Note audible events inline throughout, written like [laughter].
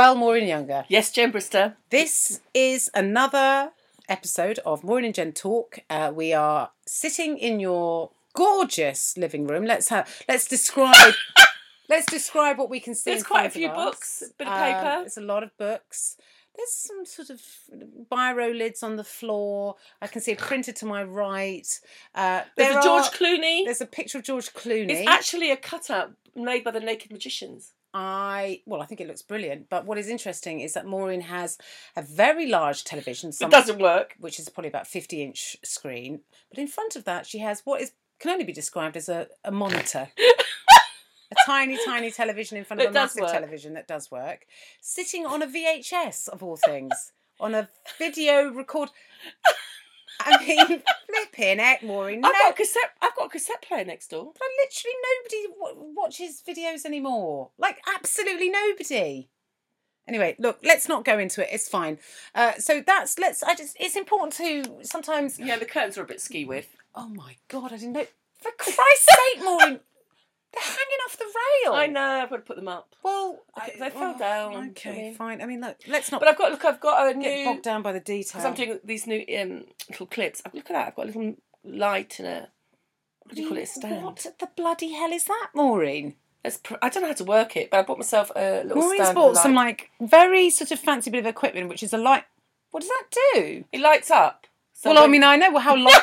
Well, Maureen Younger. Yes, Jen Brister. This is another episode of Maureen and Jen Talk. Uh, we are sitting in your gorgeous living room. Let's have let's describe [laughs] let's describe what we can see. There's quite a few books, a bit of Um, paper. There's a lot of books. There's some sort of biro lids on the floor. I can see a printer to my right. Uh, There's there a George are- Clooney. There's a picture of George Clooney. It's actually a cutout made by the Naked Magicians. I well, I think it looks brilliant. But what is interesting is that Maureen has a very large television, It doesn't work. which is probably about fifty inch screen. But in front of that, she has what is can only be described as a, a monitor. a [laughs] tiny, tiny television in front of That a massive work. television that does work. Sitting on a VHS of all things, on a video record. [laughs] I mean, flipping heck, Maureen. No, I've got a cassette. I've got a cassette player next door. but literally nobody w- watches videos anymore. Like absolutely nobody. Anyway, look, let's not go into it. It's fine. Uh, so that's let's. I just. It's important to sometimes. Yeah, the curtains are a bit ski with. Oh my god! I didn't know. For Christ's sake, Maureen, rail. I know. I've got to put them up. Well, They- I- they fell oh, down, I Okay, mean. fine. I mean, look, let's not But I've got look. I've got a get new bogged down by the because. I'm doing these new um, little clips. Look at that. I've got a little light and a what do you call it? A stand. What the bloody hell is that, Maureen? It's pr- I don't know how to work it, but I bought myself a little Maureen's stand. bought a some like very sort of fancy bit of equipment, which is a light. What does that do? It lights up. So well, I mean, I know how [laughs] light.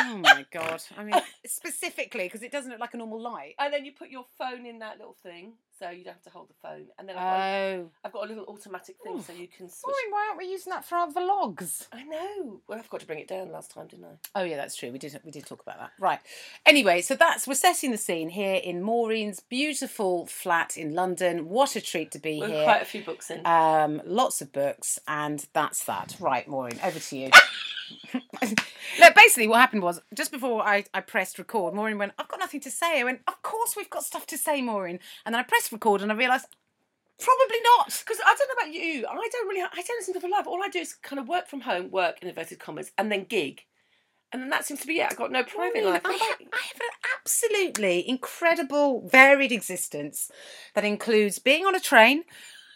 Oh my god! I mean, [laughs] specifically because it doesn't look like a normal light. and then you put your phone in that little thing, so you don't have to hold the phone. And then I've, got, Oh, I've got a little automatic thing, Ooh. so you can switch. Maureen, why aren't we using that for our vlogs? I know. Well, I forgot to bring it down last time, didn't I? Oh yeah, that's true. We did we did talk about that. Right. Anyway, so that's we're setting the scene here in Maureen's beautiful flat in London. What a treat to be With here. quite a few books in. Um, lots of books, and that's that. Right, Maureen, over to you. [laughs] [laughs] Look, basically, what happened was just before I, I pressed record, Maureen went, I've got nothing to say. I went, Of course, we've got stuff to say, Maureen. And then I pressed record and I realised, Probably not. Because I don't know about you, I don't really, I don't listen to the live. All I do is kind of work from home, work in inverted commas, and then gig, and then that seems to be it. I've got no private Maureen, life. I, ha- I have an absolutely incredible, varied existence that includes being on a train,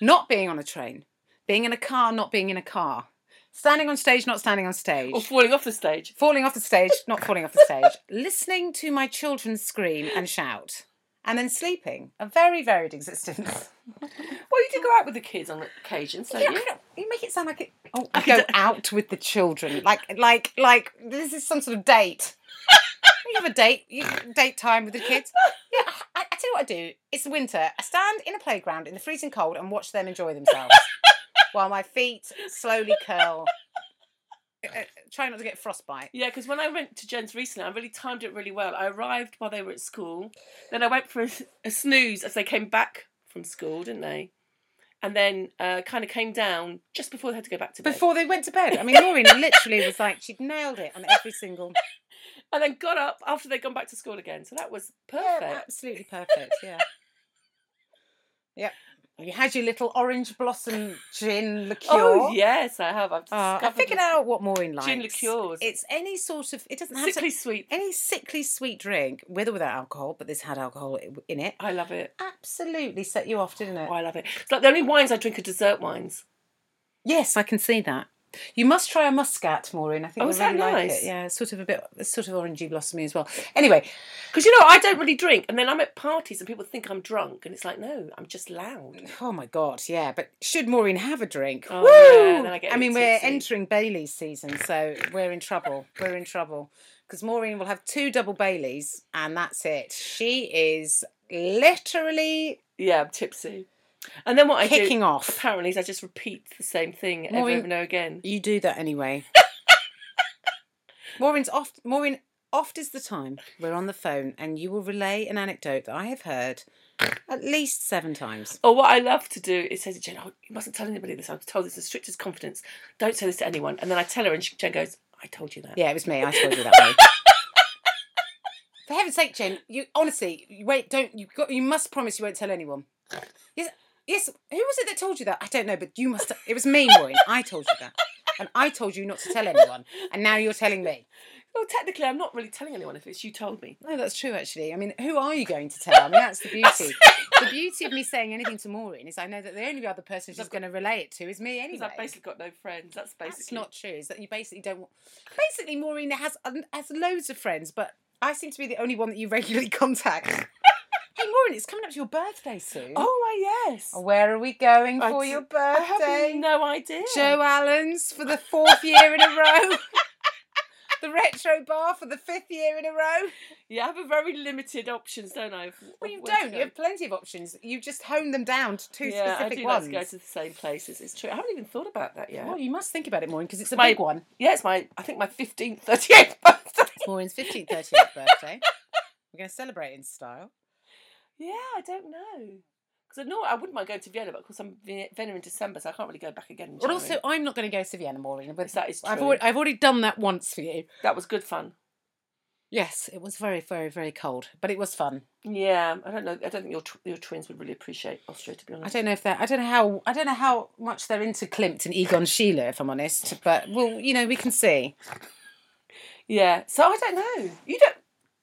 not being on a train, being in a car, not being in a car, standing on stage, not standing on stage. or falling off the stage. falling off the stage, not falling off the stage, [laughs] listening to my children scream and shout, and then sleeping. A very varied existence. [laughs] Well, you do go out with the kids on occasions, don't Yeah, you? You make it sound like it. Oh, I go out with the children, like, like, like this is some sort of date. [laughs] You have a date, you date time with the kids. Yeah, I, I tell you what I do. It's winter. I stand in a playground in the freezing cold and watch them enjoy themselves, while my feet slowly curl. Uh, uh, try not to get frostbite. Yeah, because when I went to Jen's recently, I really timed it really well. I arrived while they were at school. Then I went for a, a snooze as they came back from school, didn't they? And then uh, kind of came down just before they had to go back to bed. before they went to bed. I mean, Maureen literally was like, she'd nailed it on every single. [laughs] And then got up after they'd gone back to school again. So that was Yeah, perfect. absolutely perfect. Yeah. [laughs] Yep. You had your little orange blossom gin [laughs] liqueur. Oh, yes, I have. I've Uh, I figured out what Maureen likes. Gin liqueurs. It's any sort of. It doesn't have sickly to, sweet. any sickly sweet drink with or without alcohol, but this had alcohol in it. I love it. Absolutely set you off, didn't it? Oh, I love it. It's like the only wines I drink are dessert wines. Yes, I can see that. You must try a muscat, Maureen. I think Oh, is that really like nice? it. Yeah, it's sort of a bit, it's sort of orangey blossomy as well. Anyway, Because, you know, I don't really drink. And then I'm at parties and people think I'm drunk. And it's like, no, I'm just loud. Oh my god, yeah. But should Maureen have a drink? Oh, Woo! yeah, I a mean, we're entering Bailey's season, so we're in trouble. We're in trouble because Maureen will have two double Baileys, and that's it. She is literally Yeah, I'm tipsy. And then what I kicking do, off. apparently, is I just repeat the same thing over Maureen- and over again. You do that anyway. [laughs] Maureen's oft. Maureen, oft is the time we're on the phone, and you will relay an anecdote that I have heard at least seven times. Or what I love to do is say to Jen, oh, you mustn't tell anybody this. I've told this in strictest confidence. Don't say this to anyone. And then I tell her, and she, Jen goes, I told you that. Yeah, it was me. I told you that way. [laughs] For heaven's sake, Jen, you honestly you wait. Don't you? Got, you must promise you won't tell anyone. Yes, yes. Who was it that told you that? I don't know, but you must. It was me, Maureen. I told you that. and I told you not to tell anyone, and now you're telling me. Well, technically, I'm not really telling anyone if it's you told me. No, that's true. Actually, I mean, who are you going to tell? I mean, that's the beauty. [laughs] the beauty of me saying anything to Maureen is I know that the only other person she's going to relay it to is me anyway. Because I've basically got no friends. That's basically That's not true. Is that you basically don't. want- Basically, Maureen has has loads of friends, but I seem to be the only one that you regularly [laughs] contact. Hey, Maureen, it's coming up to your birthday soon. Oh, yes. Oh, where are we going I for d- your I have birthday? no idea. Joe Allen's for the fourth year in a [laughs] row. [laughs] the retro bar for the fifth year in a row. Yeah, I have a very limited options, don't I? of- Well, of you where to don't. go. You have plenty of options. You just hone them down to two yeah, I specific do ones. like to go to the same places. It's true. I haven't even thought about that yet. Well, you must think about it, Maureen, because it's a My- big one. Yeah, it's my, I think my 15th, 38th birthday. It's Maureen's 15th, 38th birthday. [laughs] We're going to celebrate in style. Yeah, I don't know. Because I know I wouldn't mind going to Vienna, but of course I'm Vienna in December, so I can't really go back again. In But January. also, I'm not going to go to Vienna, Maureen. But that is true. I've already, I've already done that once for you. that was good fun. Yes, it was very, very, very cold, but it was fun. Yeah, I don't know. I don't think your tw- your twins would really appreciate Austria, to be honest. I honest. don't know if they're, I don't know how, I don't know how much they're into Klimt and Egon Schiele, if I'm honest. But well, you know, we can see. Yeah, so I don't know. You don't.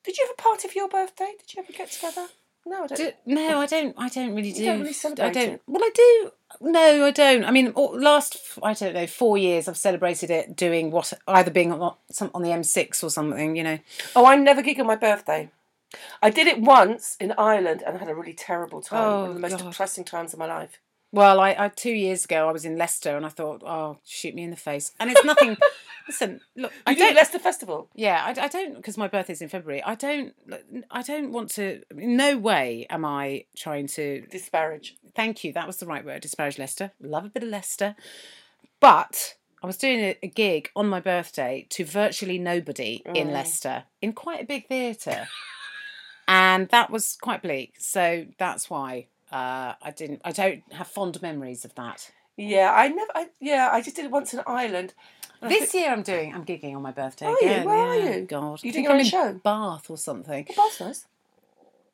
Did you have a party for your birthday? Did you ever get together? No, I don't. Do, no, I don't. I don't really do. You don't really I don't. it? Well, I do. No, I don't. I mean, last I don't know four years, I've celebrated it doing what either being on some on the M6 or something. You know. Oh, I never gig on my birthday. I did it once in Ireland and I had a really terrible time. One Oh, of the most oh, God. depressing times of my life. Well, I, I two years ago I was in Leicester and I thought, oh, shoot me in the face. And it's nothing. [laughs] listen, look, I You did don't. Leicester Festival. Yeah, I, I don't because my birthday's in February. I don't. I don't want to. In no way am I trying to. Disparage. Thank you. That was the right word. Disparage Leicester. Love a bit of Leicester, but I was doing a, a gig on my birthday to virtually nobody in Oh. Leicester in quite a big theatre, and that was quite bleak. So that's why uh, I didn't. I don't have fond memories of that. Yeah, I never. I, yeah, I just did it once in Ireland. This year I'm doing. I'm gigging on my birthday Are you? again. Where are you? God, You doing your own show? Bath or something. Oh, that's nice.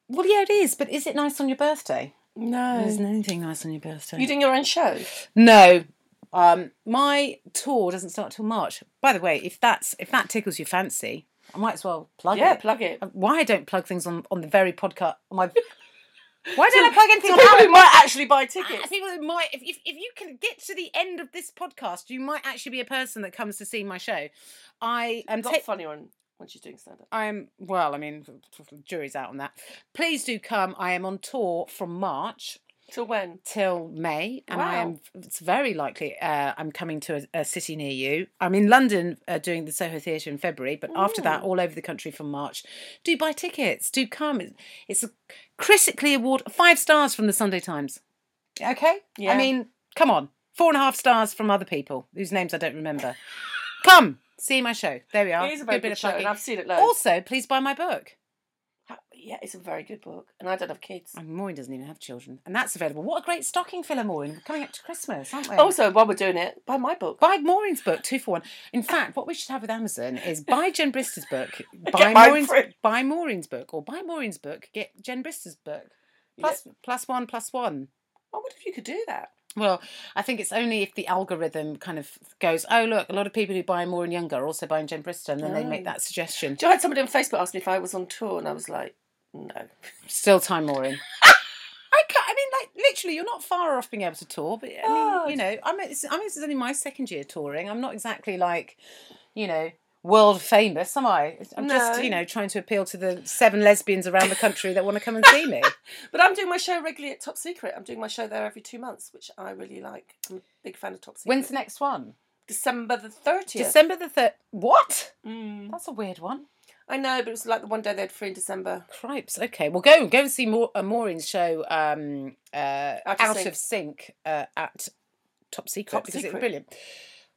Well, yeah, it is. But is it nice on your birthday? No. There's anything nice on your birthday. You doing your own show? No. Um, my tour doesn't start till March. By the way, if that's if that tickles your fancy, I might as well plug Yeah, it. Yeah, plug it. Why I don't plug things on on the very podcast? My why don't I plug anything So people who might actually buy tickets. People who might, if, if if you can get to the end of this podcast, you might actually be a person that comes to see my show. I am Not ta- funny on when she's doing stand up. I'm well. I mean, jury's out on that. Please do come. I am on tour from March Till when? till May, and I am. It's very likely uh, I'm coming to a, a city near you. I'm in London uh, doing the Soho Theatre in February, but after that, all over the country from March. Do buy tickets. Do come. It's- It's a critically award five stars from the Sunday Times. Okay. Yeah. I mean, come on, four and a half stars from other people whose names I don't remember. come see my show. There we are. It is a very good, bit of show, plugging. and I've seen it loads. Also, please buy my book. Yeah, it's a very good book, and I don't have kids. And Maureen doesn't even have children, and that's available. What a great stocking filler, Maureen! We're coming up to Christmas, aren't we? Also, while we're doing it, buy my book. buy Maureen's book two for one. In fact, what we should have with Amazon is buy Jen Brister's book, [laughs] buy Maureen's, buy Maureen's book, or buy Maureen's book, get Jen Brister's book. Plus, plus one, plus one. I wonder if you could do that. Well, I think it's only if the algorithm kind of goes, oh look, a lot of people who buy Maureen Younger are also buying Jen Brister, and then they make Oh. that suggestion. Do you know, I had somebody on Facebook ask me if I was on tour, and I was like, no. Still time, Maureen. [laughs] I can't, I mean, like literally, you're not far off being able to tour. But I mean, God. you know, I'm. I mean, this is only my second year touring. I'm not exactly like, you know, world famous, am I? I'm just, you know, trying to appeal to the seven lesbians around the country that want to come and see me. [laughs] But I'm doing my show regularly at Top Secret. I'm doing my show there every two months, which I really like. I'm a big fan of Top Secret. When's the next one? December the 30th. December the third. What? Mm. That's a weird one. I know, but it was like the one day they had free in December. Cripes. Okay, well, go go and see Maur- uh, Maureen's show, um, uh, Out Out, of of Sync, uh, at Top Secret Top because Secret. it's brilliant.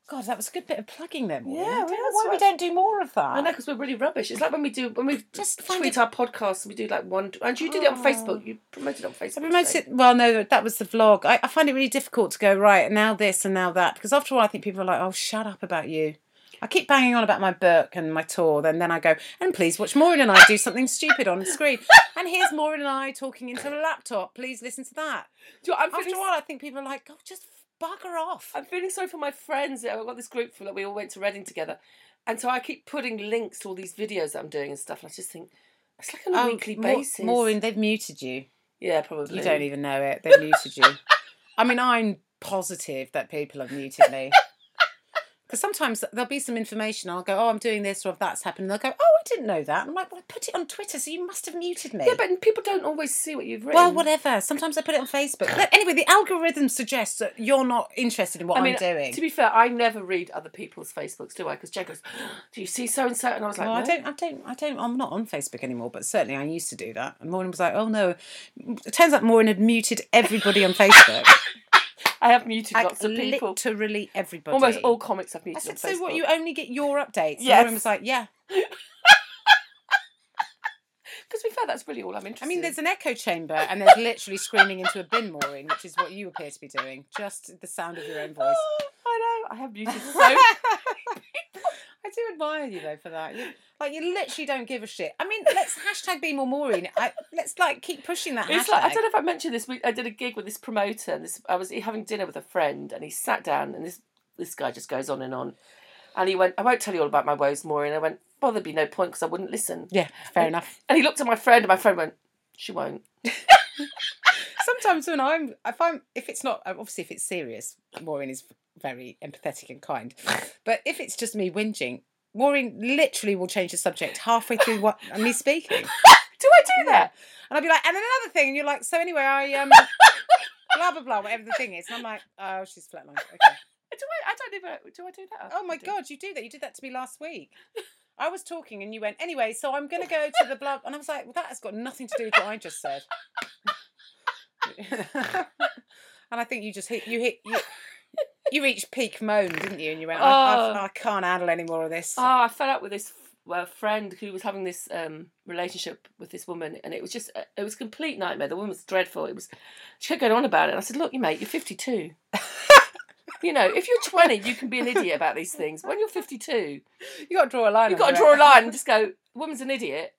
God, that was a good bit of plugging. Maureen. Yeah, well, know that's why we don't do more of that. I know because we're really rubbish. It's like when we do when we Just tweet it- our podcast and we do like one. And you did it on Oh. Facebook. You promoted it on Facebook. I promoted today. it. Well, no, that was the vlog. I, I find it really difficult to go right now this and now that because after all, I think people are like, "Oh, shut up about you." I keep banging on about my book and my tour, then then I go, and please watch Maureen and I do something stupid on screen. And here's Maureen and I talking into a laptop. Please listen to that. Do you know I'm After feeling a while, I think people are like, "Oh, just bugger off. I'm feeling sorry for my friends. I've got this group that we all went to Reading together. And so I keep putting links to all these videos that I'm doing and stuff. And I just think, it's like on a oh, weekly Oh, Mau- basis. Maureen, they've muted you. Yeah, probably. You don't even know it. They've muted you. I mean, I'm positive that people have muted me. [laughs] Because sometimes there'll be some information. I'll go, oh, I'm doing this or that's happened. And they'll go, oh, I didn't know that. I'm like, well, I put it on Twitter, so you must have muted me. Yeah, but people don't always see what you've written. well, whatever. Sometimes I put it on Facebook. But anyway, the algorithm suggests that you're not interested in what I mean, I'm doing. to be fair, I never read other people's Facebooks, do I? Because Jen goes, "Do you see so and so?" And I was like, well, I don't, I don't, I don't, I'm not on Facebook anymore, but certainly I used to do that. And Maureen was like, oh no. It turns out Maureen had muted everybody on Facebook. [laughs] I have muted lots of people. Literally everybody. Almost all comics I've I muted said, on so Facebook. what, you only get your updates? Yes. Maureen was like, yeah. [laughs] Because to be fair, that's really all I'm interested. In. I mean, there's an echo chamber and there's literally screaming into a bin, Maureen, which is what you appear to be doing. Just the sound of your own voice. [gasps] I know. I have muted [laughs] so. I do admire you though for that. You, like you literally don't give a shit. I mean, let's hashtag be more Maureen. I, let's like keep pushing that It's hashtag. like I don't know if I mentioned this. We, I did a gig with this promoter, and this I was having dinner with a friend, and he sat down, and this this guy just goes on and on, and he went, "I won't tell you all about my woes, Maureen." I went, "Well, there'd be no point because I wouldn't listen." Yeah, fair enough. And he looked at my friend, and my friend went, "She won't." [laughs] [laughs] Sometimes when I'm, if I'm, if it's not, obviously if it's serious, Maureen is very empathetic and kind. But if it's just me whinging, Maureen literally will change the subject halfway through what [laughs] me speaking. Do I do that? And I'd be like, and then another thing, and you're like, so anyway, I um, [laughs] blah blah blah, whatever the thing is, and I'm like, oh, she's flatlined. [laughs] Okay. Do I? I don't even. Do I do that? Oh my god, you do that. You did that to me last week. I was talking and you went, anyway, so I'm going to go to the blah. And I was like, well, that has got nothing to do with what I just said. and I think you just hit, you hit, you, [laughs] you reached peak moan, didn't you? And you went, I, Oh. I, I can't handle any more of this. Oh, I fell out with this uh, friend who was having this um, relationship with this woman, and it was just uh, it was a complete nightmare. The woman was dreadful. It was she kept going on about it, and I said, "Look, you mate, you're 52. [laughs] you know, if you're 20, you can be an idiot about these things. When you're 52, you got to draw a line. you've got to draw a [laughs] line and just go, woman's an idiot."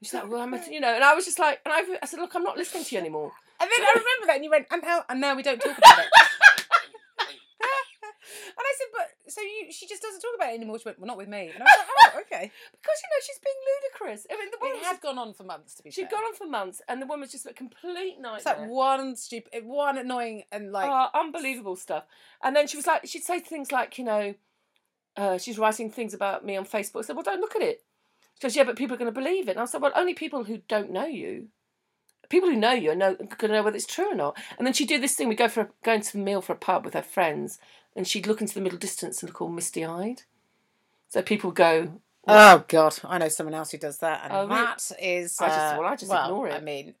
And she's like, "Well, I'm a, you know," and I was just like, and I, I said, "Look, I'm not listening to you anymore." And then I remember that, and you went, and now, and now we don't talk about it. And I said, but so you, she just doesn't talk about it anymore. She went, well, not with me. And I was like, oh, okay. [laughs] Because you know she's being ludicrous. I mean, the woman It had gone on for months, to be she'd fair. gone on for months, and the woman's just a complete nightmare. It's like one stupid, one annoying, and like oh, unbelievable stuff. And then she was like, she'd say things like, you know, uh, she's writing things about me on Facebook. I said, well, don't look at it. She goes, yeah, but people are going to believe it. And I said, well, only people who don't know you. People who know you are know, going to know whether it's true or not. And then she'd do this thing. We'd go for a, go into a meal for a pub with her friends, and she'd look into the middle distance and look all misty-eyed. So people go, Oh God, I know someone else who does that, and Oh, that is. I just- uh, well, I just well, ignore it. I mean,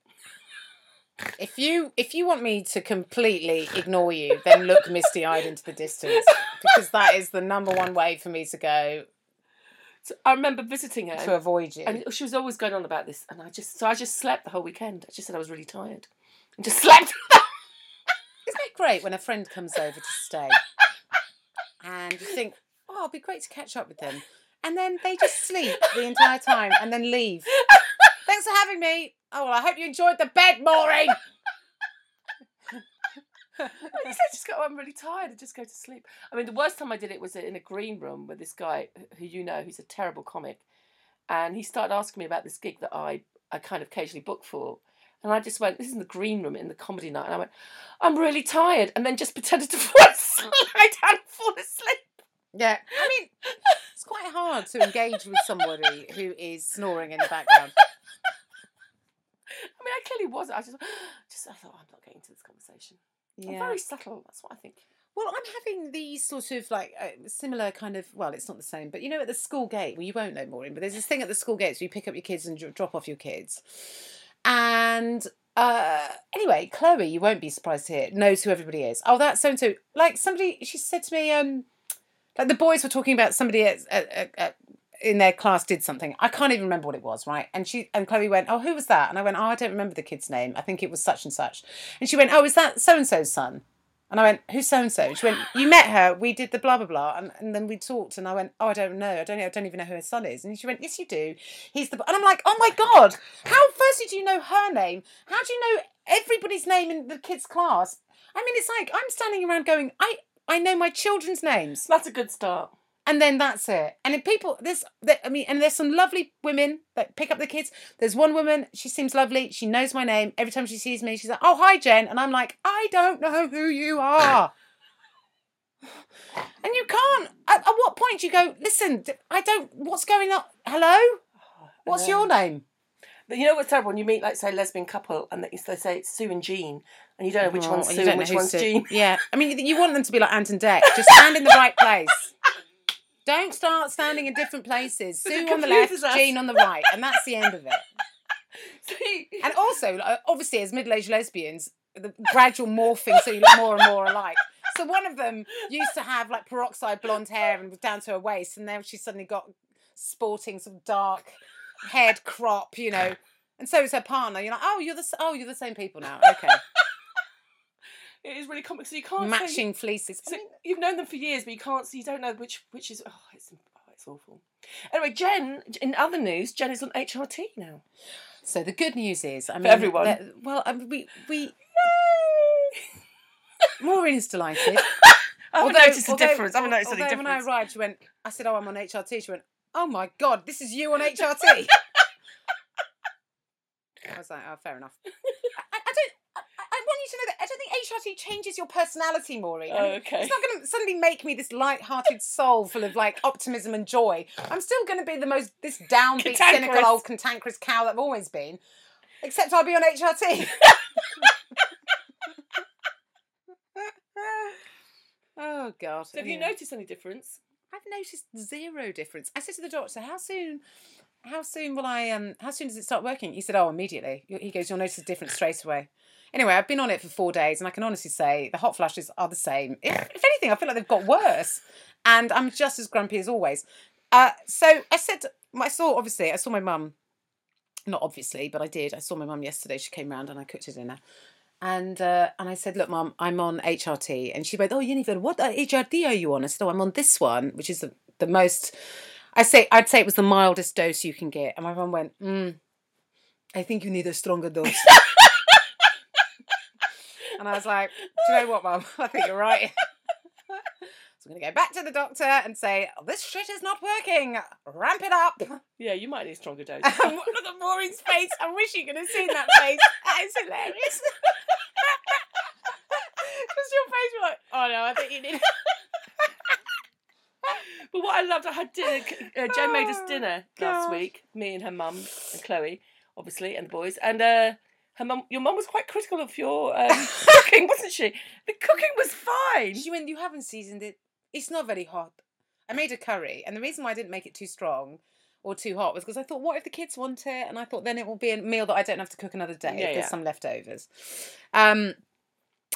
if you if you want me to completely ignore you, then look misty eyed into the distance because that is the number one way for me to go so I remember visiting her. to avoid you. And she was always going on about this, and I just so I just slept the whole weekend. I just said I was really tired, and just [laughs] slept. Isn't it great when a friend comes over to stay, and you think, oh, it'd be great to catch up with them, and then they just sleep the entire time and then leave. Thanks for having me. Oh well, I hope you enjoyed the bed, Maureen. I just, I just go, oh, I'm really tired. I just go to sleep. I mean, the worst time I did it was in a green room with this guy who you know, who's a terrible comic, and he started asking me about this gig that I I kind of occasionally book for. And I just went, this is in the green room in the comedy night. And I went, I'm really tired. And then just [laughs] pretended to fall asleep, down and fall asleep. Yeah, I mean, it's quite hard to engage with somebody who is snoring in the background. [laughs] I mean, I clearly wasn't. I just, [gasps] just I thought, I'm not getting into this conversation. Yeah. very subtle. That's what I think. Well, I'm having these sort of like uh, similar kind of. Well, it's not the same, but you know, at the school gate. Well, you won't know Maureen, but there's this thing at the school gates where you pick up your kids and drop off your kids. And uh anyway, Chloe, you won't be surprised to hear, knows who everybody is. Oh, that's so and so. Like somebody, she said to me, um, like the boys were talking about somebody at, at, at, at in their class did something. I can't even remember what it was, right? And she and Chloe went, "Oh, who was that?" And I went, "Oh, I don't remember the kid's name. I think it was such and such." And she went, "Oh, is that so and so's son?" And I went, who's so and so? She went, you met her. We did the blah blah blah, and, and then we talked. And I went, oh, I don't know. I don't. I don't even know who her son is. And she went, yes, you do. He's the. And I'm like, oh my god, how firstly do you know her name? How do you know everybody's name in the kids' class? I mean, it's like I'm standing around going, I I know my children's names, That's a good start. And then that's it. And if people, there's, there, I mean, and there's some lovely women that pick up the kids. There's one woman, she seems lovely. She knows my name. Every time she sees me, she's like, "Oh, hi, Jen," and I'm like, "I don't know who you are." [laughs] And you can't. At, at what point do you go? Listen, I don't. What's going on? Hello. What's your name? But you know what's terrible when you meet, like, say, a lesbian couple, and they they say it's Sue and Jean, and you don't know which Oh, one's Sue and which one's Sue. Jean. Yeah, I mean, you want them to be like Ant and Dec. [laughs] Just stand in the right place. Don't start standing in different places. Sue on the left, us. Jean on the right, and that's the end of it. [laughs] And also, obviously, as middle-aged lesbians, the gradual morphing so you look more and more alike. So one of them used to have like peroxide blonde hair and was down to her waist, and then she suddenly got sporting some dark head crop, you know. And so is her partner. You're like, oh, you're the oh, you're the same people now. Okay, it is really complex. So you can't say- matching fleeces. I So mean, you've known them for years, but you can't. So you don't know which which is. Oh, it's oh, it's awful. Anyway, Jen. In other news, Jen is on HRT now. So the good news is, I mean, everyone. that- well, um, we we is delighted. [laughs] I haven't noticed a difference. I haven't noticed any although difference. when I arrived, she went. I said, "Oh, I'm on HRT." She went, "Oh my god, this is you on HRT." [laughs] I was like, "Oh, fair enough." I, I I don't. I, I want you to know that I don't think HRT changes your personality, Maureen. Oh, okay. It's not going to suddenly make me this light-hearted soul full of like optimism and joy. I'm still going to be the most this downbeat, cynical old cantankerous cow that I've always been. Except I'll be on HRT. [laughs] oh God! So have you noticed any difference? I've noticed zero difference. I said to the doctor, "How soon? How soon will I? Um, how soon does it start working?" He said, "Oh, immediately." He goes, "You'll notice a difference straight away." Anyway, I've been on it for four days, and I can honestly say the hot flashes are the same. If, if anything, I feel like they've got worse, and I'm just as grumpy as always. Uh, so I said, I saw obviously, I saw my mum. Not obviously, but I did. I saw my mum yesterday. She came round and I cooked her dinner. And uh, and I said, look, mum, I'm on HRT. And she went, oh, Jennifer, what uh, HRT are you on? I said, oh, I'm on this one, which is the, the most. I say, I'd say it was the mildest dose you can get. And my mum went, mm, I think you need a stronger dose. [laughs] and I was like, do you know what, mum? I think you're right. so I'm going to go back to the doctor and say, oh, this shit is not working. Ramp it up. [laughs] Yeah, you might need a stronger [laughs] dose. Look at Maureen's face. I wish you could have seen that face. That is hilarious. Because your face was like, oh no, I think you need. What I loved, I had dinner. Uh, Jen made us Oh, dinner last gosh. week. Me and her mum and Chloe, obviously, and the boys. And uh, her mum, your mum was quite critical of your um, [laughs] cooking, wasn't she? The cooking was fine. She went, you haven't seasoned it. It's not very hot. I made a curry, and the reason why I didn't make it too strong or too hot was because I thought, what if the kids want it? And I thought then it will be a meal that I don't have to cook another day Yeah, if there's yeah. some leftovers. Um,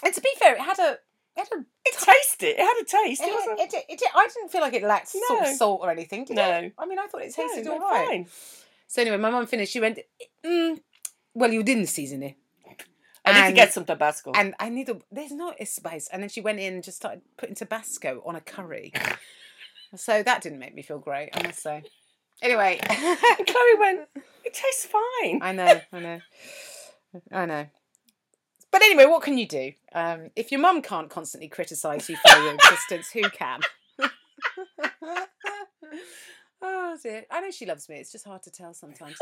and to be fair, it had a. It a It tasted. It had a taste. it, It wasn't. it, it, I didn't feel like it lacked sort of No. salt or anything. Did No. it? I mean, I thought it tasted it all right. fine. So anyway, my mum finished. She went, mm, "Well, you didn't season it." I need to get some Tabasco. And I need a. There's no spice. And then she went in and just started putting Tabasco on a curry. so that didn't make me feel great, I must say. Anyway, [laughs] Chloe went, it tastes fine. I know, I know, I know. But anyway, what can you do? Um, if your mum can't constantly criticise you for your existence, who can? [laughs] oh dear. I know she loves me. It's just hard to tell sometimes.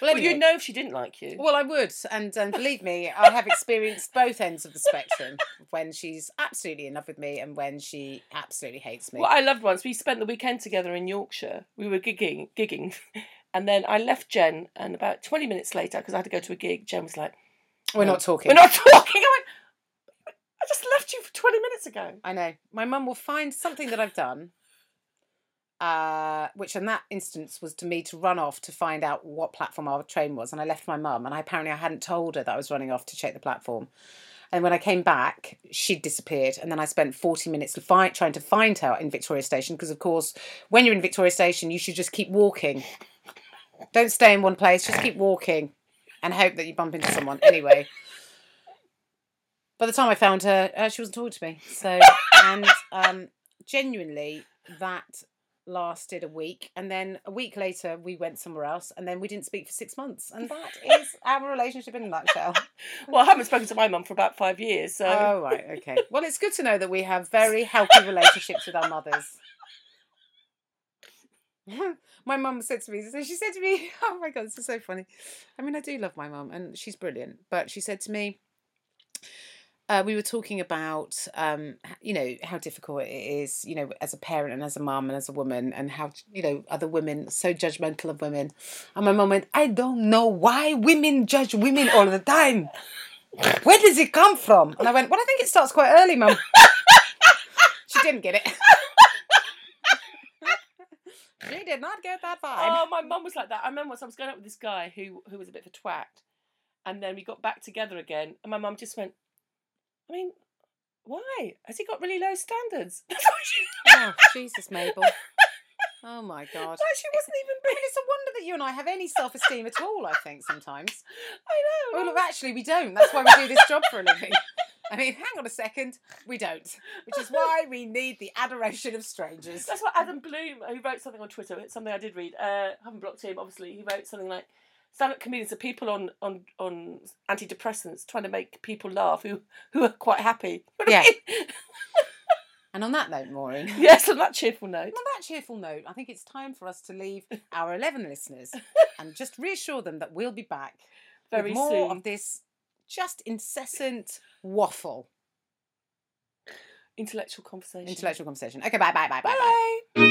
Well, Well, you'd know if she didn't like you. Well, I would, and um, believe me, I have experienced both ends of the spectrum. When she's absolutely in love with me, and when she absolutely hates me. What I loved once, we spent the weekend together in Yorkshire. We were gigging, gigging, [laughs] and then I left Jen, and about twenty minutes later, because I had to go to a gig, Jen was like, We're not talking. "We're not [laughs] talking." I went, "I just left you for twenty minutes ago." I know. My mum will find something that I've done, uh, which in that instance was to me to run off to find out what platform our train was, and I left my mum, and I apparently I hadn't told her that I was running off to check the platform. And when I came back, she'd disappeared, and then I spent forty minutes to find, trying to find her in Victoria Station because, of course, when you're in Victoria Station, you should just keep walking. Don't stay in one place; just keep walking, and hope that you bump into someone. Anyway. by the time I found her, uh, she wasn't talking to me. So, and um, genuinely, that lasted a week, and then a week later, we went somewhere else, and then we didn't speak for six months, and that [laughs] is our relationship in a nutshell. Well, I haven't spoken to my mum for about five years, so Oh right, okay. Well, it's good to know that we have very healthy relationships with our mothers. [laughs] my mum said to me, so she said to me, [laughs] oh my god, this is so funny. I mean, I do love my mum, and she's brilliant, but she said to me. Uh, we were talking about, um, you know, how difficult it is, you know, as a parent and as a mum and as a woman, and how, you know, other women so judgmental of women. And my mum went, I don't know why women judge women all the time. Where does it come from? And I went, Well, I think it starts quite early, mum. [laughs] she didn't get it. She did not get that vibe. Oh, my mum was like that. I remember once I was going out with this guy who who was a bit of a twat, and then we got back together again, and my mum just went, "I mean, why? Has he got really low standards?" [laughs] That's what she. Oh, [laughs] Jesus, Mabel. Oh my God. Like, she wasn't even. [laughs] I mean, it's a wonder that you and I have any self esteem at all, I think, sometimes. I know. Well, actually, we don't. That's why we do this job for a living. I mean, hang on a second. We don't. Which is why we need the adoration of strangers. That's what Adam Bloom, who wrote something on Twitter, it's something I did read. Uh, haven't blocked him, obviously. He wrote something like, "Stand-up comedians are people on on on antidepressants trying to make people laugh who who are quite happy." [laughs] You know what I mean? And on that note, Maureen, [laughs] yes, on that cheerful note. on that cheerful note, I think it's time for us to leave our 11 listeners [laughs] and just reassure them that we'll be back Very with more soon. of this just incessant waffle, Intellectual conversation. intellectual conversation. Okay, bye, bye, bye, bye, bye. Bye.